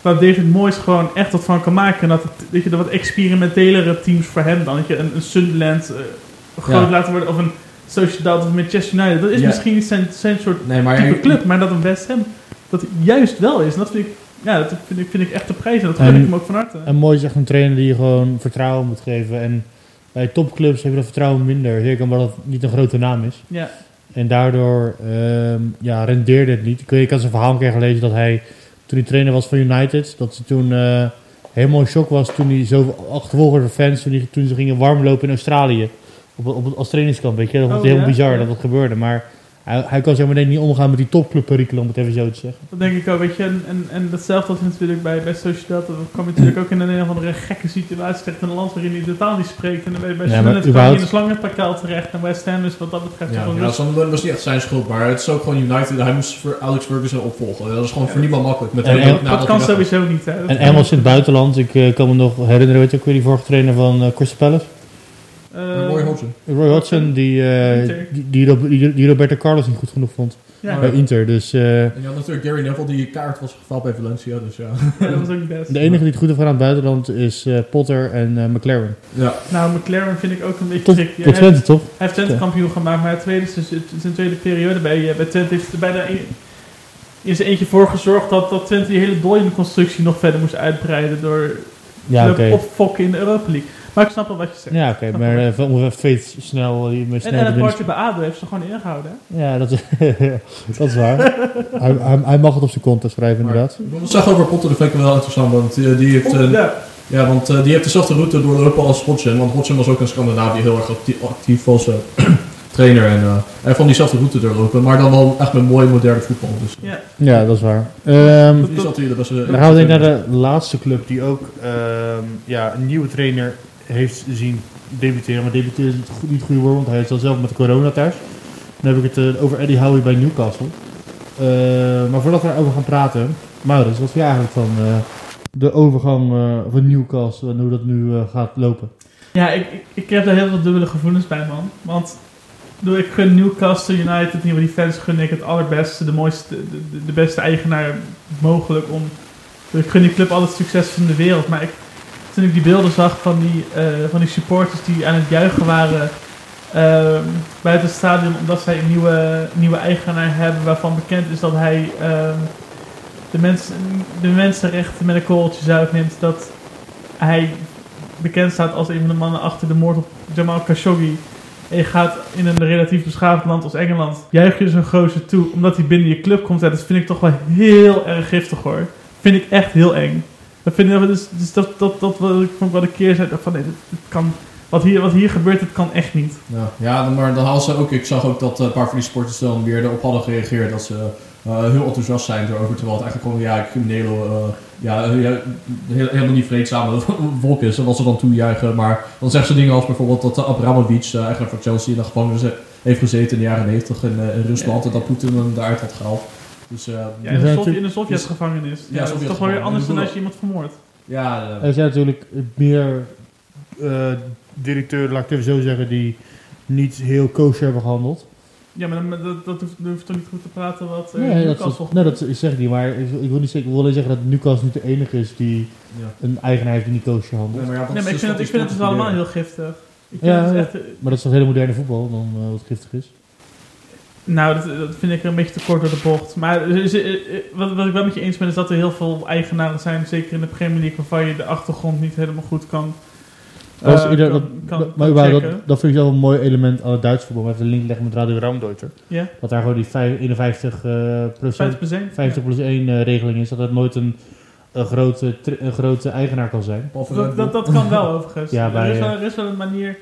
waar David Moyes gewoon echt wat van kan maken. En dat het weet je, dat wat experimentelere teams voor hem dan. Dat je een, een Sunderland eh, groot Ja. laten worden of een Sociedad of Manchester United. Dat is Ja. misschien niet zijn, zijn soort Nee, maar type club, maar dat een West Ham dat juist wel is. En dat vind ik, ja, dat vind ik, vind ik echt de prijs. En dat gun ik hem ook van harte. En mooi is echt een trainer die je gewoon vertrouwen moet geven. En bij topclubs heb je dat vertrouwen minder. Zeker omdat het niet een grote naam is. ja, En daardoor ehm, ja, rendeerde het niet. Ik, had zijn verhaal een keer gelezen dat hij, toen hij trainer was van United, dat ze toen eh, helemaal in shock was toen hij zo achtervolgde door fans, toen, toen ze gingen warmlopen in Australië. Op, op, het- als trainingskamp, weet je. Dat was Oh, ja? bizar Ja. dat dat gebeurde. Maar hij, hij kan zeg maar niet omgaan met die topclubperikelen, om het even zo te zeggen. dat denk ik ook. Weet je. En, en, en datzelfde als natuurlijk bij, bij Sociedad. Dat kwam je natuurlijk ook in een, een of andere gekke situatie terecht in een land waarin hij totaal niet spreekt. En dan bij, bij Ja, kwam hij in een slangenpakkel terecht. En West Ham is wat dat betreft Ja, gewoon ja. Sunderland was niet echt zijn schuld, maar het is ook gewoon United. Hij moest voor Alex Ferguson opvolgen. Dat is gewoon voor niemand makkelijk. Met En- Dat kan sowieso niet. Hè. Dat En Engels in het buitenland, ik eh, kan me nog herinneren, weet je ook weer die vorige trainer van eh Crystal Palace? Eh, Roy Hodgson. Roy Hodgson, die, eh, die, die, Rob- die, die Roberto Carlos niet goed genoeg vond. Ja, Bij Inter, dus... eh, En je had natuurlijk Gary Neville die kaart was gevallen bij Valencia. Dus ja. ja, dat was ook niet best. De enige die het goed heeft gedaan in het buitenland is eh, Potter en eh, McLaren. ja. Nou, McLaren vind ik ook een beetje Tot, tricky. tot Hij- Twente, toch? Hij heeft Twente kampioen gemaakt, maar het tweede, zijn tweede periode bij, eh, bij Twente heeft er bijna in, in zijn eentje voor gezorgd dat, dat Twente die hele dooie constructie nog verder moest uitbreiden door Ja, oké. opfokken in de Europa League. Maar ik snap wel wat je zegt. Ja, oké. Maar eh, van ongeveer Faith snel... die met en, snel en de het partje bij ADO heeft ze gewoon ingehouden. hè? Ja, dat, *laughs* dat is waar. *laughs* hij, hij, hij mag het op zijn konto schrijven, inderdaad. Ik zeggen over Potter, dat vind ik wel interessant. Want eh, die heeft, Oh, eh, ja. ja, want, eh, die heeft dezelfde route doorlopen als Hodgson. Want Hodgson was ook in Scandinavië heel erg actief, actief als eh, *clears throat* trainer. En eh, hij vond diezelfde route doorlopen. Maar dan wel echt met mooi moderne voetbal. Dus eh, Ja. Ja, dat is waar. Ehm, die zat hier de beste... dan gaan we denk ik naar de laatste club die ook ehm, ja, een nieuwe trainer heeft zien debuteren. Maar debuteren is goed, niet het goede want hij is dan zelf met corona thuis. Dan heb ik het eh, over Eddie Howe bij Newcastle. Eh, maar voordat we erover gaan praten, Maurits, wat vind je eigenlijk van eh, de overgang van Newcastle en hoe dat nu gaat lopen? Ja, ik, ik, heb daar heel veel dubbele gevoelens bij, man. Want ik gun Newcastle United, in die fans, gun ik het allerbeste, de mooiste, de, de, de beste eigenaar mogelijk. Om, ik gun die club al het succes van de wereld. Maar ik, toen ik die beelden zag van die, eh, van die supporters die aan het juichen waren ehm, buiten het stadion, omdat zij een nieuwe, nieuwe eigenaar hebben waarvan bekend is dat hij ehm, de, mensen, de mensenrechten met een korreltje zout neemt. Dat hij bekend staat als een van de mannen achter de moord op Jamal Khashoggi. En je gaat in een relatief beschaafd land als Engeland, juich je zo'n gozer toe, omdat hij binnen je club komt. Dat vind ik toch wel heel erg giftig hoor. Vind ik echt heel eng. Dat vind ik, dus, dus dat, dat, dat wil ik vond wel een keer zei van nee, dit, dit kan, wat hier, wat hier gebeurt, het kan echt niet. Ja, ja, maar dan hadden ze ook, ik zag ook dat eh, een paar van die sporters dan weer erop hadden gereageerd dat ze eh, heel enthousiast zijn erover, terwijl het eigenlijk gewoon ja, criminele, eh, ja, eh, heel- helemaal niet vreedzame *laughs* volk is, wat ze dan toejuichen. Maar dan zeggen ze dingen als bijvoorbeeld dat uh, Abramovic, eh, eigenlijk voor Chelsea, in de gevangenis heeft gezeten in de jaren 90 in, eh, in Rusland en dat Poetin hem daaruit had gehaald. Dus eh, Ja, in, de Sovjet, in de Sovjet-gevangenis. Ja, dat is toch wel weer anders dan als je iemand vermoordt. ja, eh, Er zijn natuurlijk meer eh directeuren, laat ik het even zo zeggen, die niet heel kosher hebben gehandeld. Ja, maar dan- dat, dat, hoeft, toch niet goed te praten wat uh, Nee, dat, nee, dat zeg ik niet, maar ik, ik wil niet zeggen, ik wil alleen zeggen dat Newcastle niet de enige is die ja. een eigenaar heeft die niet kosher handelt. Nee, maar ja, dat Nee, maar ik vind, dus het, ik vind het dus allemaal heel giftig. Ik vind Ja, het echt, eh, Maar dat is toch hele moderne voetbal dan eh, wat giftig is? Nou, dat, dat vind ik een beetje te kort door de bocht. Maar is- eh, eh, wat, wat ik wel met je eens ben, is dat er heel veel eigenaren zijn, zeker in de Premier League, waarvan je de achtergrond niet helemaal goed kan. eh, Als ieder- kan- dat, kan- dat- kan maar dat, dat vind ik wel een mooi element aan het Duits voetbal. We hebben de link leggen met Radio Raumdeuter. Ja, Dat daar gewoon die vijf- 51 eh, procent 50 plus 1. 50 plus 1 eh, regeling is. Dat het nooit een, een, grote, een grote eigenaar kan zijn. Dat, dat, kan wel overigens. Ja, bij, er, is eh, wel, er is wel een manier.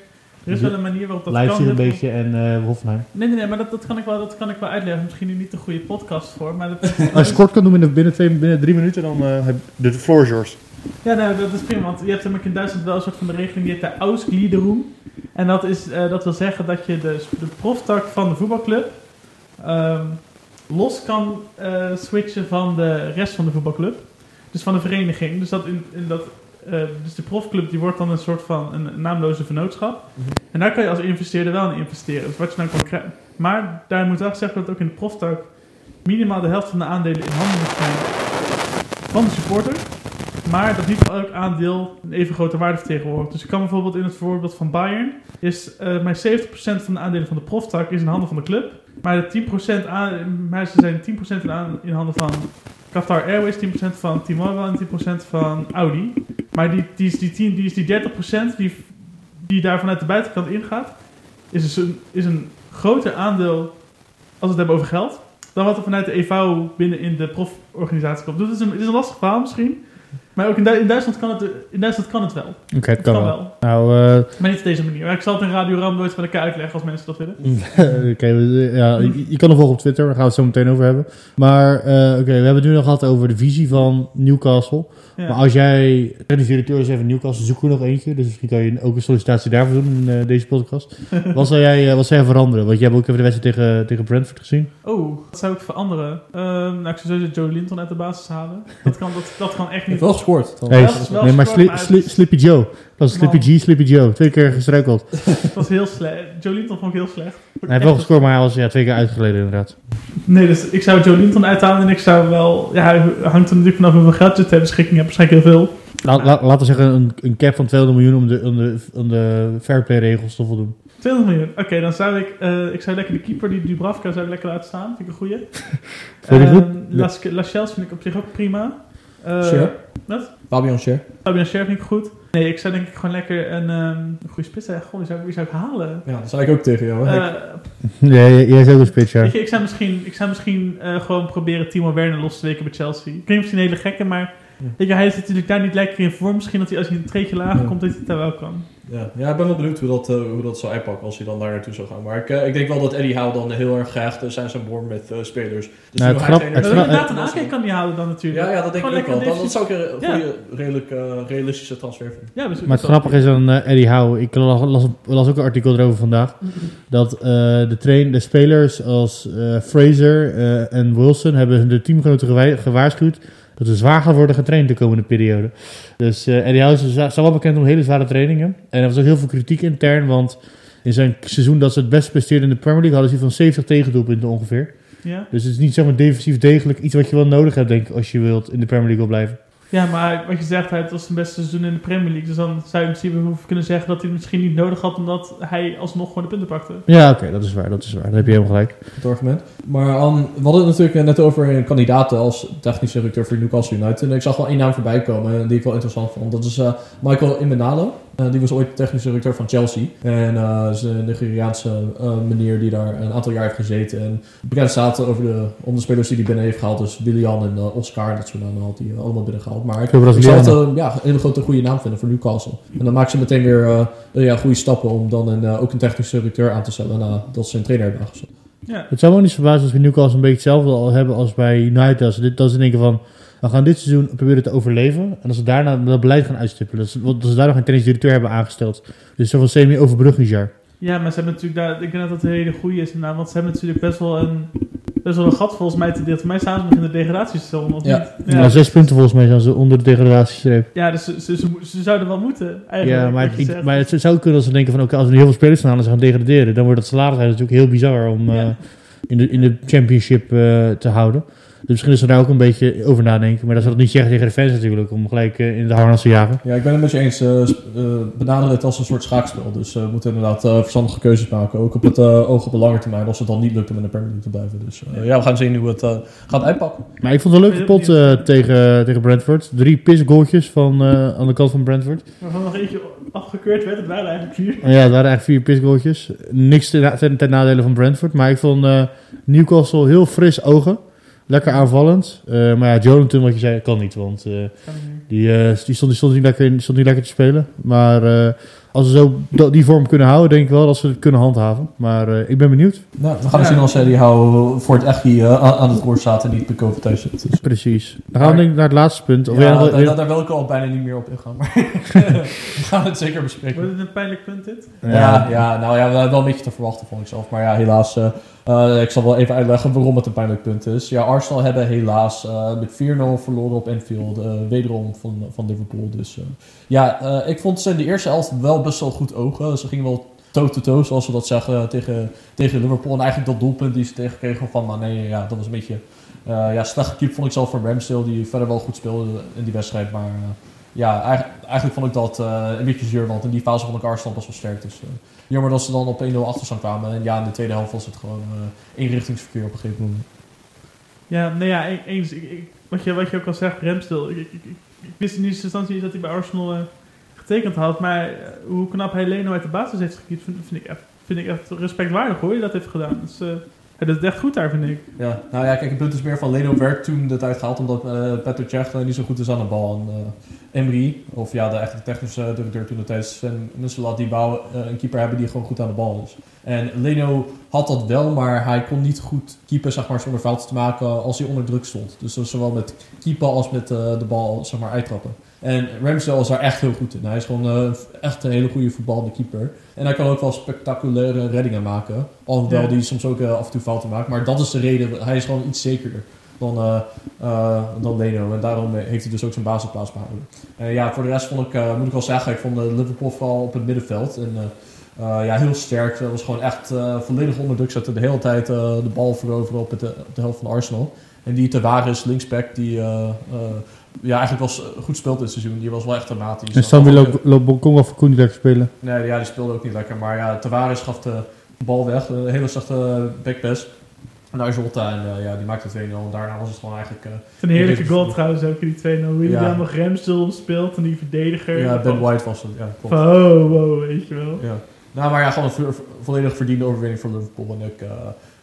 Er is wel een manier waarop dat kan. Leipzig een Heel veel- beetje en eh Hoffenheim. Nee, nee, nee, maar dat, dat, kan ik wel, dat kan ik wel uitleggen. Misschien nu niet de goede podcast voor, maar dat, *laughs* Als je het kort kan doen binnen, binnen, twee, binnen drie minuten, dan eh heb de floor is yours. Ja, nou, dat is prima, want je hebt namelijk in Duitsland wel een soort van de regeling die heet de Ausgliederung. En dat, is, eh, dat wil zeggen dat je de, de proftak van de voetbalclub ehm, los kan eh, switchen van de rest van de voetbalclub. Dus van de vereniging. Dus, dat in, in dat, eh, dus de profclub die wordt dan een soort van een naamloze vennootschap. Mhm. En daar kan je als investeerder wel in investeren. Dus wat je dan kan krijgen. Maar daar moet wel gezegd worden dat ook in de proftak minimaal de helft van de aandelen in handen moet zijn van de supporter. Maar dat niet elk aandeel een even grote waarde vertegenwoordigt. Dus ik kan bijvoorbeeld in het voorbeeld van Bayern... is eh maar 70% van de aandelen van de proftak is in handen van de club. Maar, de 10% aan, maar ze zijn 10% in, aan- in handen van Qatar Airways, 10% van T-Mobile en 10% van Audi. Maar die, die, die, 10, die die 30% die, die daar vanuit de buitenkant ingaat... is dus een, is een groter aandeel als we het hebben over geld... dan wat er vanuit de EV binnen in de proforganisatie komt. Dus het is een, het is een lastig verhaal misschien... Maar ook in, Du- in, Duitsland kan het, in Duitsland kan het wel. Oké, het Het kan wel. Nou, eh, Maar niet op deze manier. Maar ik zal het in Radio Ram nooit van elkaar uitleggen als mensen dat willen. *laughs* Oké, we- ja, je, je kan nog volgen op Twitter, daar gaan we het zo meteen over hebben. Maar eh, oké, we hebben het nu nog gehad over de visie van Newcastle. Ja. Maar als jij technisch directeur is even Newcastle, zoek er nog eentje. Dus misschien kan je ook een sollicitatie daarvoor doen in eh, deze podcast. *laughs* wat, zou jij, wat zou jij veranderen? Want jij hebt ook even de wedstrijd tegen, tegen Brentford gezien. Oh, wat zou ik veranderen? Ehm, nou, ik zou sowieso Joe Linton uit de basis halen. Dat kan, dat, dat kan echt niet. Hey, wel nee, maar Sli- Sli- Slippy Joe. Dat is Slippy. G, Slippy Joe. Twee keer gestruikeld. *laughs* Dat was heel slecht. Joe Linton vond ik heel slecht. Hij heeft wel gescoord, maar hij was ja, twee keer uitgeleden inderdaad. Nee, dus ik zou Joe Linton uithalen en ik zou wel... Ja, hij hangt er natuurlijk vanaf hoeveel geld je ter beschikking hebt. Waarschijnlijk heel veel. La, la- laten we zeggen een, een cap van 200 miljoen om de, om de, om de fair play regels te voldoen. 200 miljoen. Oké, dan zou ik... eh, ik zou lekker de keeper, die Dubravka, zou ik lekker laten staan. Vind ik een goeie. *laughs* Vind je Ehm, goed? Las, Lascelles vind ik op zich ook prima. Eh, Scher. Wat? Fabian Scher. Fabian Scher vind ik goed. Nee, ik zou denk ik gewoon lekker een, ehm, een goede spits hebben. Goh, wie zou, wie zou ik halen? Ja, dat zei ik ook tegen jou. hè. Eh, *laughs* Nee, jij is ook een spits, ja. je, ik zou misschien, ik zou misschien eh, gewoon proberen Timo Werner los te weken bij Chelsea. Of hij een hele gekke, maar. Weet je, hij is natuurlijk daar niet lekker in vorm. Misschien dat hij als hij een treetje lager Ja. komt, dat hij het daar wel kan. Ja, ja, ik ben wel benieuwd hoe dat, eh, hoe dat zou uitpakken als hij dan daar naartoe zou gaan. Maar ik, eh, ik denk wel dat Eddie Howe dan heel erg graag de zijn zijn boor met eh, spelers. Dus Nou, het hij grap- het grap- inderdaad een kan die houden dan natuurlijk. Ja, ja, dat denk ik ook wel. Dat, dat zou ik een Ja. goede, redelijk eh, realistische transfer vinden. Ja, dus- Maar het grappige is dan eh, Eddie Howe. Ik las, las, las ook een artikel erover vandaag. Dat eh, de, train, de spelers als eh, Fraser eh, en Wilson hebben de teamgenoten gewa- gewaarschuwd dat ze zwaar gaan worden getraind de komende periode. Dus eh, Eddie Howe is wel bekend om hele zware trainingen. En er was ook heel veel kritiek intern, want in zijn seizoen dat ze het best presteerden in de Premier League hadden ze van 70 tegendoelpunten ongeveer. Ja. Dus het is niet zomaar defensief degelijk iets wat je wel nodig hebt, denk ik, als je wilt in de Premier League wil blijven. Ja, maar wat je zegt, hij het was zijn beste seizoen in de Premier League. Dus dan zou je in principe hoeven kunnen zeggen dat hij het misschien niet nodig had, omdat hij alsnog gewoon de punten pakte. Ja, oké, dat is waar, dat is waar. Daar heb je helemaal gelijk. Het argument. Maar um, we hadden het natuurlijk net over een kandidaat als technische directeur voor Newcastle United. En ik zag wel één naam voorbij komen die ik wel interessant vond. Dat is eh, Michael Imenalo. Eh, die was ooit technisch directeur van Chelsea. En eh is een Nigeriaanse eh, meneer die daar een aantal jaar heeft gezeten. En bekend staat over de, om de spelers die hij binnen heeft gehaald. Dus Willian en eh, Oscar, dat soort namen had hij allemaal binnengehaald. Maar ik, ik zou het ja, een hele grote goede naam vinden voor Newcastle. En dan maken ze meteen weer eh, ja, goede stappen om dan een, eh, ook een technisch directeur aan te stellen nadat ze een trainer hebben aangezet. Ja. Het zou me niet verbazen als we Newcastle een beetje hetzelfde al hebben als bij United. Dit, dat ze denken van, we gaan dit seizoen proberen te overleven. En als ze daarna dat beleid gaan uitstippelen. Dat ze, dat ze daar nog een technisch directeur hebben aangesteld. Dus zo van semi-overbruggingsjaar. ja, maar ze hebben natuurlijk daar, ik denk dat dat een hele goede is inderdaad, want ze hebben natuurlijk best wel een, best wel een gat volgens mij te deel. Voor mij staan ze nog in de degradatiezone, of Ja. niet? Ja. zes punten volgens mij zijn ze onder de degradatiestreep. Ja, dus ze, ze, ze, ze zouden wel moeten, eigenlijk. Ja, maar, ik, maar het zou kunnen als ze denken van, oké, als we nu heel veel spelers gaan halen en ze gaan degraderen. Dan wordt het salaris natuurlijk heel bizar om Ja. eh, in, de, in de championship eh, te houden. Dus misschien is ze daar ook een beetje over nadenken. Maar dat zal het niet zeggen tegen de fans natuurlijk, om gelijk eh, in de harnas te jagen. Ja, ik ben het met je eens. eh eh, benaderen het als een soort schaakspel. Dus eh, we moeten inderdaad verstandige keuzes maken. Ook op het oog op de lange termijn. Als het dan niet lukt om in de Premier League te blijven. Dus eh, ja, we gaan zien hoe het gaat uitpakken. Maar ik vond het een leuke pot eh, tegen, tegen Brentford. Drie pisgoaltjes van, eh, aan de kant van Brentford. Waarvan nog eentje afgekeurd werd, het waren eigenlijk vier. Ja, het waren eigenlijk vier pisgoaltjes. Niks ten, ten, ten nadele van Brentford. Maar ik vond eh, Newcastle heel fris ogen. Lekker aanvallend. Eh, maar ja, Jonathan, wat je zei, kan niet. Want eh, Kan ik niet. die, eh, die, stond, die, stond niet lekker, in- stond niet lekker te spelen. Maar eh, als ze zo die vorm kunnen houden, denk ik wel dat ze het kunnen handhaven. Maar eh, ik ben benieuwd. Nou, we gaan Ja. zien als Eddie Howe voor het echt hier aan aan het roer staat en niet bij thuis zit. Dus, Precies. Dan gaan we denk ik naar het laatste punt. Of ja, daar, wil ik al bijna niet meer op ingaan. Maar *laughs* we gaan het zeker bespreken. Wordt het een pijnlijk punt dit? Ja, ja, nou ja, wel- wel een beetje te verwachten vond ik zelf. Maar ja, helaas, eh, ik zal wel even uitleggen waarom het een pijnlijk punt is. Ja, Arsenal hebben helaas eh, met 4-0 verloren op Anfield, eh, wederom van, van Liverpool. Dus ja, ik vond ze in de eerste helft wel best wel goed ogen. Ze gingen wel toe-to-toe, zoals we dat zeggen, tegen, tegen Liverpool. En eigenlijk dat doelpunt die ze tegenkregen van Mane, ja, dat was een beetje... ja, slecht gekiept vond ik zelf van Ramsdale, die verder wel goed speelde in die wedstrijd. Maar ja, eigenlijk, eigenlijk vond ik dat een beetje zuur, want in die fase vond ik Arsenal best wel sterk. Dus jammer dat ze dan op 1-0 achterstand kwamen. En ja, in de tweede helft was het gewoon eh eenrichtingsverkeer op een gegeven moment. Ja, nee ja, e- eens. Ik, wat, je, wat je ook al zegt, Ramsdale. Ik, wist in eerste instantie niet dat hij bij Arsenal eh, getekend had. Maar eh, hoe knap hij Leno uit de basis heeft gekiept, vind, ik echt, vind ik echt respectwaardig hoor, je dat heeft gedaan. Dus eh, het echt goed daar, vind ik. Ja, nou ja, kijk, het punt is meer van Leno werd toen de tijd gehaald omdat uh, Petr Cech niet zo goed is aan de bal. En uh, Emery, of ja, de echte technische directeur toen de tijd, Sven Musselat, die wou uh, een keeper hebben die gewoon goed aan de bal is. En Leno had dat wel, maar hij kon niet goed keeper zeg maar, zonder fouten te maken als hij onder druk stond. Dus zowel met keeper als met uh, de bal zeg maar, uittrappen. En Ramsdale is daar echt heel goed in. Hij is gewoon uh, echt een hele goede voetballende keeper. En hij kan ook wel spectaculaire reddingen maken. Alhoewel ja. die soms ook uh, af en toe fouten maakt. Maar dat is de reden. Hij is gewoon iets zekerder dan, uh, dan Leno. En daarom heeft hij dus ook zijn basisplaats behouden. En ja, voor de rest vond ik, moet ik wel zeggen, ik vond Liverpool vooral op het middenveld. En, ja, heel sterk. Dat was gewoon echt volledig onder druk zetten. De hele tijd de bal veroveren op, het, op de helft van Arsenal. En die Tavares, linksback, die uh, ja, eigenlijk was goed speelt dit seizoen. Die was wel echt dramatisch. En Samuel kon wel voor Koen niet lekker spelen. Nee, ja, die speelde ook niet lekker. Maar ja, Tavares gaf de bal weg. Een hele slechte backpass. Naar Jota en ja, die maakte 2-0. En daarna was het gewoon eigenlijk... Uh, een heerlijke goal trouwens ook in die 2-0. Hoe je ja. dan nog Ramsdale speelt en die verdediger. Ja, Ben White was het. Ja, klopt. Oh, wow, weet je wel. Ja. Nou, maar ja, gewoon een volledig verdiende overwinning voor Liverpool. En ik, uh,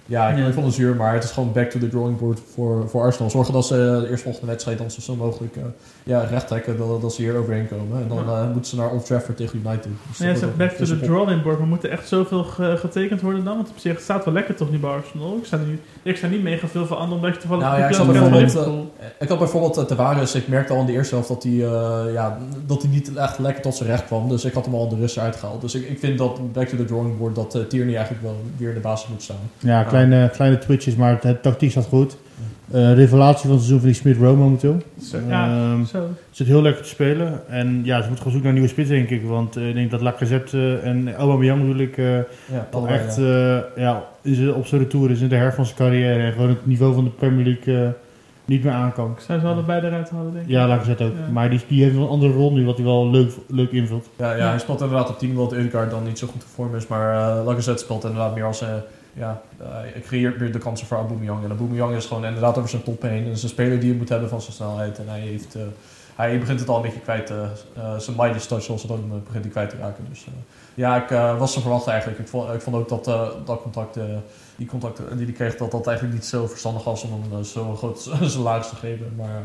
ja, ik, ja. ik vond het zuur, maar het is gewoon back to the drawing board voor, voor Arsenal. Zorgen dat ze de eerstvolgende wedstrijd dan zo snel mogelijk uh, ja, recht trekken, dat, dat ze hier overheen komen. En dan uh, moeten ze naar Old Trafford tegen United. Dus ja, ze back to the drawing board, maar moet er echt zoveel getekend worden dan? Want op zich staat wel lekker toch niet bij Arsenal? Ik sta niet, ik sta niet mega veel van anderen, omdat je toevallig... Nou ja, ik, bijvoorbeeld, uh, ik had bijvoorbeeld uh, Tavares, ik merkte al in de eerste helft dat hij, uh, ja, dat hij niet echt lekker tot zijn recht kwam. Dus ik had hem al in de rust uitgehaald. Dus ik, ik vind dat back to the drawing board, dat uh, Tierney eigenlijk wel weer in de basis moet staan. Ja, kleine, kleine twitches, maar het, het tactiek staat goed. Uh, revelatie van het seizoen vind ik Smith Rowe momenteel. Zo, ja, um, zo. Zit heel lekker te spelen. En ja, ze moeten gewoon zoeken naar een nieuwe spits, denk ik. Want uh, ik denk dat Lacazette uh, en Aubameyang natuurlijk uh, ja, al echt ja. ja, is op zijn retour is in de herfst van zijn carrière. En gewoon het niveau van de Premier League niet meer aan kan. Zou ze allebei eruit halen, denk ik? Ja, Lacazette ook. Ja. Maar die, die heeft een andere rol nu, wat hij wel leuk, leuk invult. Ja, ja, hij speelt inderdaad op 10, omdat Ødegaard dan niet zo goed te vorm is. Maar uh, Lacazette speelt inderdaad meer als... Uh, ja, uh, ik creëer weer de kansen voor Aubameyang. En Aubameyang is gewoon inderdaad over zijn top heen. En is een speler die je moet hebben van zijn snelheid. En hij heeft uh, hij begint het al een beetje kwijt. eh eh, zijn Midas touch, zoals het ook begint hij kwijt te raken. Dus eh, ja, ik eh, was te verwachten eigenlijk. Ik vond, ik vond ook dat eh, dat contact, eh, die contacten die hij kreeg, dat dat eigenlijk niet zo verstandig was om hem uh, zo'n groot *laughs* salaris te geven. Maar, eh,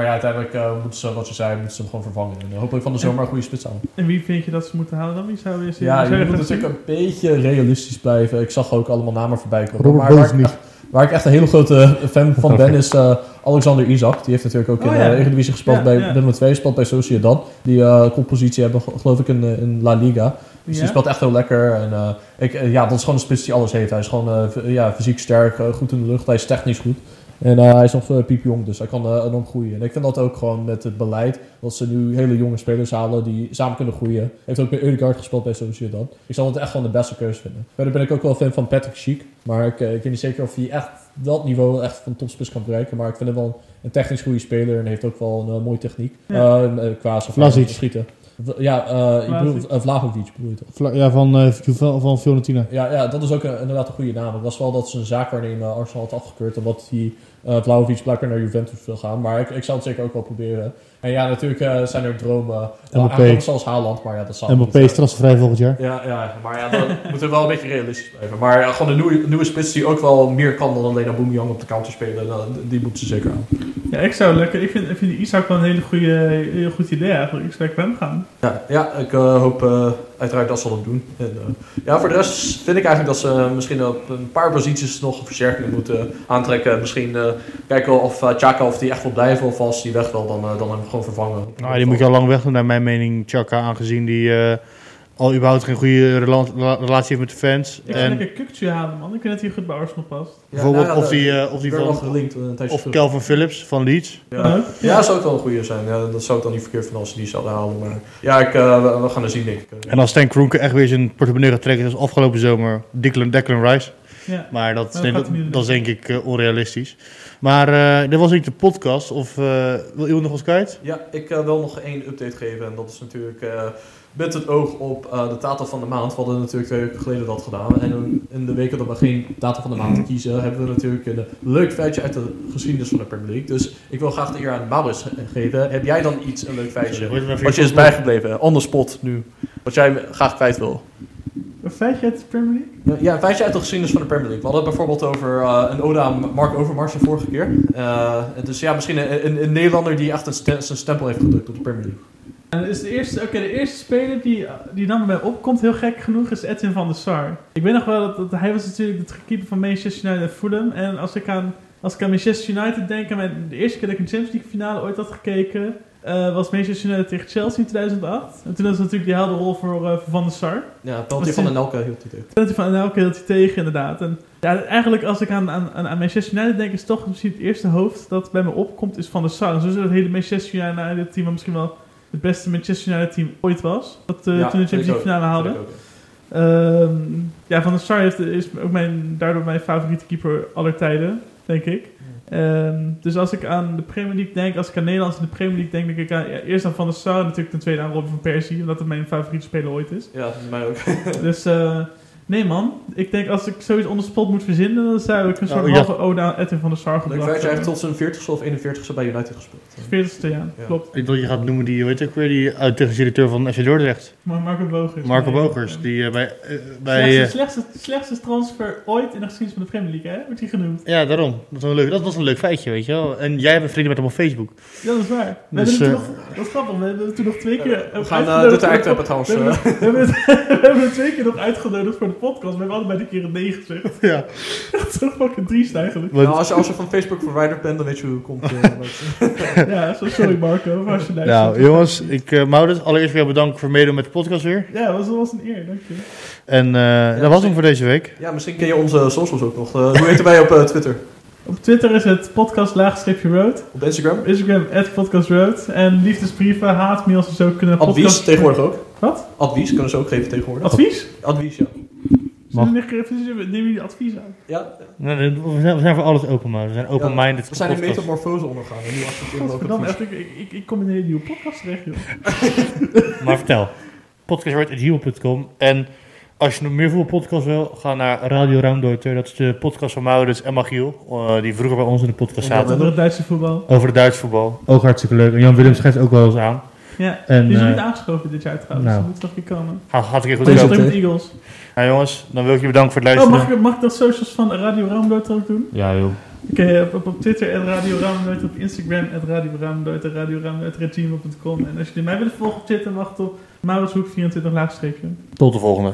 maar ja, uiteindelijk eh, moeten ze, wat je zei, moeten ze hem gewoon vervangen. En eh, hopelijk van de zomer een goede spits aan. En wie vind je dat ze moeten halen dan? Wie zou je zien? Ja, je moet natuurlijk een beetje realistisch blijven. Ik zag ook allemaal namen voorbij komen. Robert maar waar echt, waar ik echt een hele grote fan *laughs* van ben, is eh, Alexander Isaac. Die heeft natuurlijk ook Oh, in ja. de Eredivisie gespeeld Ja, bij ja. Willem II, speelt bij Sociedad. Die eh koppositie hebben, geloof ik, in, eh, in La Liga. Dus Ja? die speelt echt heel lekker. En, eh, ik, eh, ja, dat is gewoon een spits die alles heeft. Hij is gewoon eh, ja, fysiek sterk, eh, goed in de lucht. Hij is technisch goed. En eh, hij is nog uh, piepjong, dus hij kan eh, enorm groeien. En ik vind dat ook gewoon met het beleid, dat ze nu hele jonge spelers halen die samen kunnen groeien. Hij heeft ook bij Eudegaard gespeeld bij Sociedad. Ik zal het echt gewoon de beste keuze vinden. Verder ben ik ook wel fan van Patrick Schiek. Maar ik, ik weet niet zeker of hij echt dat niveau echt van topspits kan bereiken. Maar ik vind hem wel een technisch goede speler en heeft ook wel een mooie techniek. Ja. Qua schieten. Ja, eh ik bedoel, uh, Vlahovic bedoel je toch? Vla- Ja, van, eh, van Fiorentina. Ja, ja, dat is ook een- inderdaad een goede naam. Het was wel dat ze een zaakwaarnemer Arsenal had afgekeurd. Omdat hij uh, Vlahovic blijkbaar naar Juventus wil gaan. Maar ik, ik zou het zeker ook wel proberen. En ja, natuurlijk eh, zijn er dromen. Eigenlijk zoals Haaland, maar ja, dat zal Mbappé is transfervrij volgend jaar. Ja, ja, maar ja, dan *laughs* moet er wel een beetje realistisch blijven. Maar ja, gewoon een nieuwe, nieuwe spits die ook wel meer kan dan alleen Aubameyang op de counter spelen. dan- die moeten ze zeker aan. Ja, ik zou lekker. Ik vind, ik vind Isaac wel een hele goede, heel goed idee eigenlijk. Ik zou lekker bij hem gaan. Ja, ja ik eh, hoop eh, uiteraard dat ze dat doen. En, eh, ja, voor de rest vind ik eigenlijk dat ze misschien op een paar posities nog versterkingen moeten aantrekken. Misschien eh, kijken of uh, Chaka of die echt wil blijven of als die weg wil, dan, eh, dan hem gewoon vervangen. Nou, die moet je al lang weg naar mijn mening, Chaka, aangezien die eh, al überhaupt geen goede rela- rela- relatie heeft met de fans. Ik zou En lekker Kukcu halen, man. Ik weet dat hij goed bij Arsenal past. bijvoorbeeld nou ja, of die, eh, of die van, gelinkt een tijdje of terug. Calvin Phillips van Leeds. Ja. Ja, zou ook wel een goede zijn. Ja, dat zou ik dan niet verkeerd vinden als ze die zouden halen. Maar ja, ik, eh, we, gaan er zien, denk ik. En als Stan Kroenke echt weer zijn portemonnee gaat trekken, zoals afgelopen zomer, Declan, Declan Rice. Ja. Maar dat, dat is denk ik eh, onrealistisch. Maar eh dit was niet de podcast. Of eh, wil iemand nog wat kwijt? Ja, ik eh, wil nog één update geven. En dat is natuurlijk eh, met het oog op eh, de data van de maand. We hadden natuurlijk twee weken geleden dat gedaan. En in- in de weken dat we geen data van de maand kiezen, hebben we natuurlijk een leuk feitje uit de geschiedenis van de Premier League. Dus ik wil graag de eer aan Maurits ge- geven. Heb jij dan iets, een leuk feitje? Wat je is bijgebleven, on the spot nu. Wat jij graag kwijt wil. Een feitje uit de Premier League? Ja, een feitje uit de geschiedenis van de Premier League. We hadden het bijvoorbeeld over eh, een ode aan Mark Overmars de vorige keer. Eh, dus ja, misschien een, een, een Nederlander die echt een zijn stempel heeft gedrukt op de Premier League. En is de eerste, oké, de eerste speler die, die dan bij mij opkomt, heel gek genoeg, is Edwin van der Sar. Ik weet nog wel dat, dat hij was natuurlijk de keeper van Manchester United en Fulham. En als ik aan, als ik aan Manchester United denk, en mijn, de eerste keer dat ik een Champions League finale ooit had gekeken, eh, was Manchester United tegen Chelsea in 2008. En toen was natuurlijk die helderrol voor, eh, voor Van der Sar. Ja, penalty van Elke hield hij tegen. Penalty van Anelke hield hij tegen, inderdaad. En ja, eigenlijk als ik aan, aan, aan Manchester United denk, is toch misschien het eerste hoofd dat bij me opkomt, is Van der Sar. En zo is het hele Manchester United team misschien wel het beste Manchester United team ooit was. Dat Ja, toen de Champions League finale haalde. Vind ik ook. Ehm, ja, Van der Sar heeft, is ook mijn, daardoor mijn favoriete keeper aller tijden, denk ik. Ehm, dus als ik aan de Premier League denk, als ik aan Nederlands in de Premier League denk, denk ik aan, ja, eerst aan Van der Sar, natuurlijk ten tweede aan Robin van Persie, omdat het mijn favoriete speler ooit is. Ja, mij ook. Dus eh, nee man, ik denk als ik zoiets on the spot moet verzinnen, dan zou ik een soort ja. halve ode aan Edwin van der Sar gebracht feitje, hij hebben. heeft tot zijn 40ste of 41ste bij United gespeeld. 40ste jaar, Ja. klopt. Ik dacht je gaat noemen die, weet ik weer, die uitdagdirecteur van FC Dordrecht. Maar Marco Bogers. Marco Nee, Bogers, eh, die eh, bij... eh, bij slechtste, eh, slechtste, slechtste transfer ooit in de geschiedenis van de Premier League, hè? Wordt hij genoemd. ja, daarom. Dat was, een leuk, dat was een leuk feitje, weet je wel. En jij hebt een vrienden met hem op Facebook. Ja, dat is waar. We Dus, hebben het toen nog, dat is grappig, we hebben het toen nog twee keer We gaan uh, de voor tijd de hebben trouwens. We hebben, eh. het, *laughs* we, hebben het, we hebben het twee keer nog uitgenodigd voor de podcast. We hebben allebei de keer een nee gezegd. *laughs* Ja. *laughs* Dat is toch fucking triest eigenlijk. Nou, als, je, als je van Facebook verwijderd bent, dan weet je hoe het komt. eh, *laughs* Ja, zo- sorry Marco, voor als je. Nou, jongens, ik, uh, Maurits, allereerst weer bedanken voor meedoen met de podcast weer. Ja, dat was, dat was een eer, dank je. En eh, dat was hem voor deze week. ja, misschien ken je onze socials ook nog. Hoe heten wij op Twitter? Op Twitter is het podcast laagstreepje road. Op Instagram? Instagram at podcast road. En liefdesbrieven, haatmails en zo kunnen Advies podcast... tegenwoordig ook. Wat? Advies kunnen ze ook geven tegenwoordig. Advies? Advies, ja. Mag. Nemen jullie advies aan? ja. We zijn, we zijn voor alles open, man. We zijn open-minded. We zijn een podcast. metamorfose ondergaan en nu Godverdamme, echt, ik, ik, ik kom in een hele nieuwe podcast terecht, joh. *laughs* Maar vertel. Podcast.gmail.com En Als je nog meer voetbalpodcast wil, ga naar Radio Ruimdeuter. Dat is de podcast van Maurits en Magiel. eh, die vroeger bij ons in de podcast zaten. Over het Duitse voetbal. Over het Duits voetbal. Ook hartstikke leuk. En Jan Willem schrijft ook wel eens aan. Ja, En, die is eh, niet aangeschoven dit jaar trouwens. nou. Dat moet nog een keer komen. Gaat een keer goed Deze met Eagles. Nou jongens, dan wil ik je bedanken voor het Oh, luisteren. mag ik, mag ik de socials van Radio Raamdoot ook doen? Ja joh. Oké, op, op, op Twitter, at Radio Raamdoot, op Instagram, at Radio Raamdoot, at Radio Raamdoot. En als jullie mij willen volgen op Twitter, mag het op Mauritshoek 24 laagstreepje. Tot de volgende.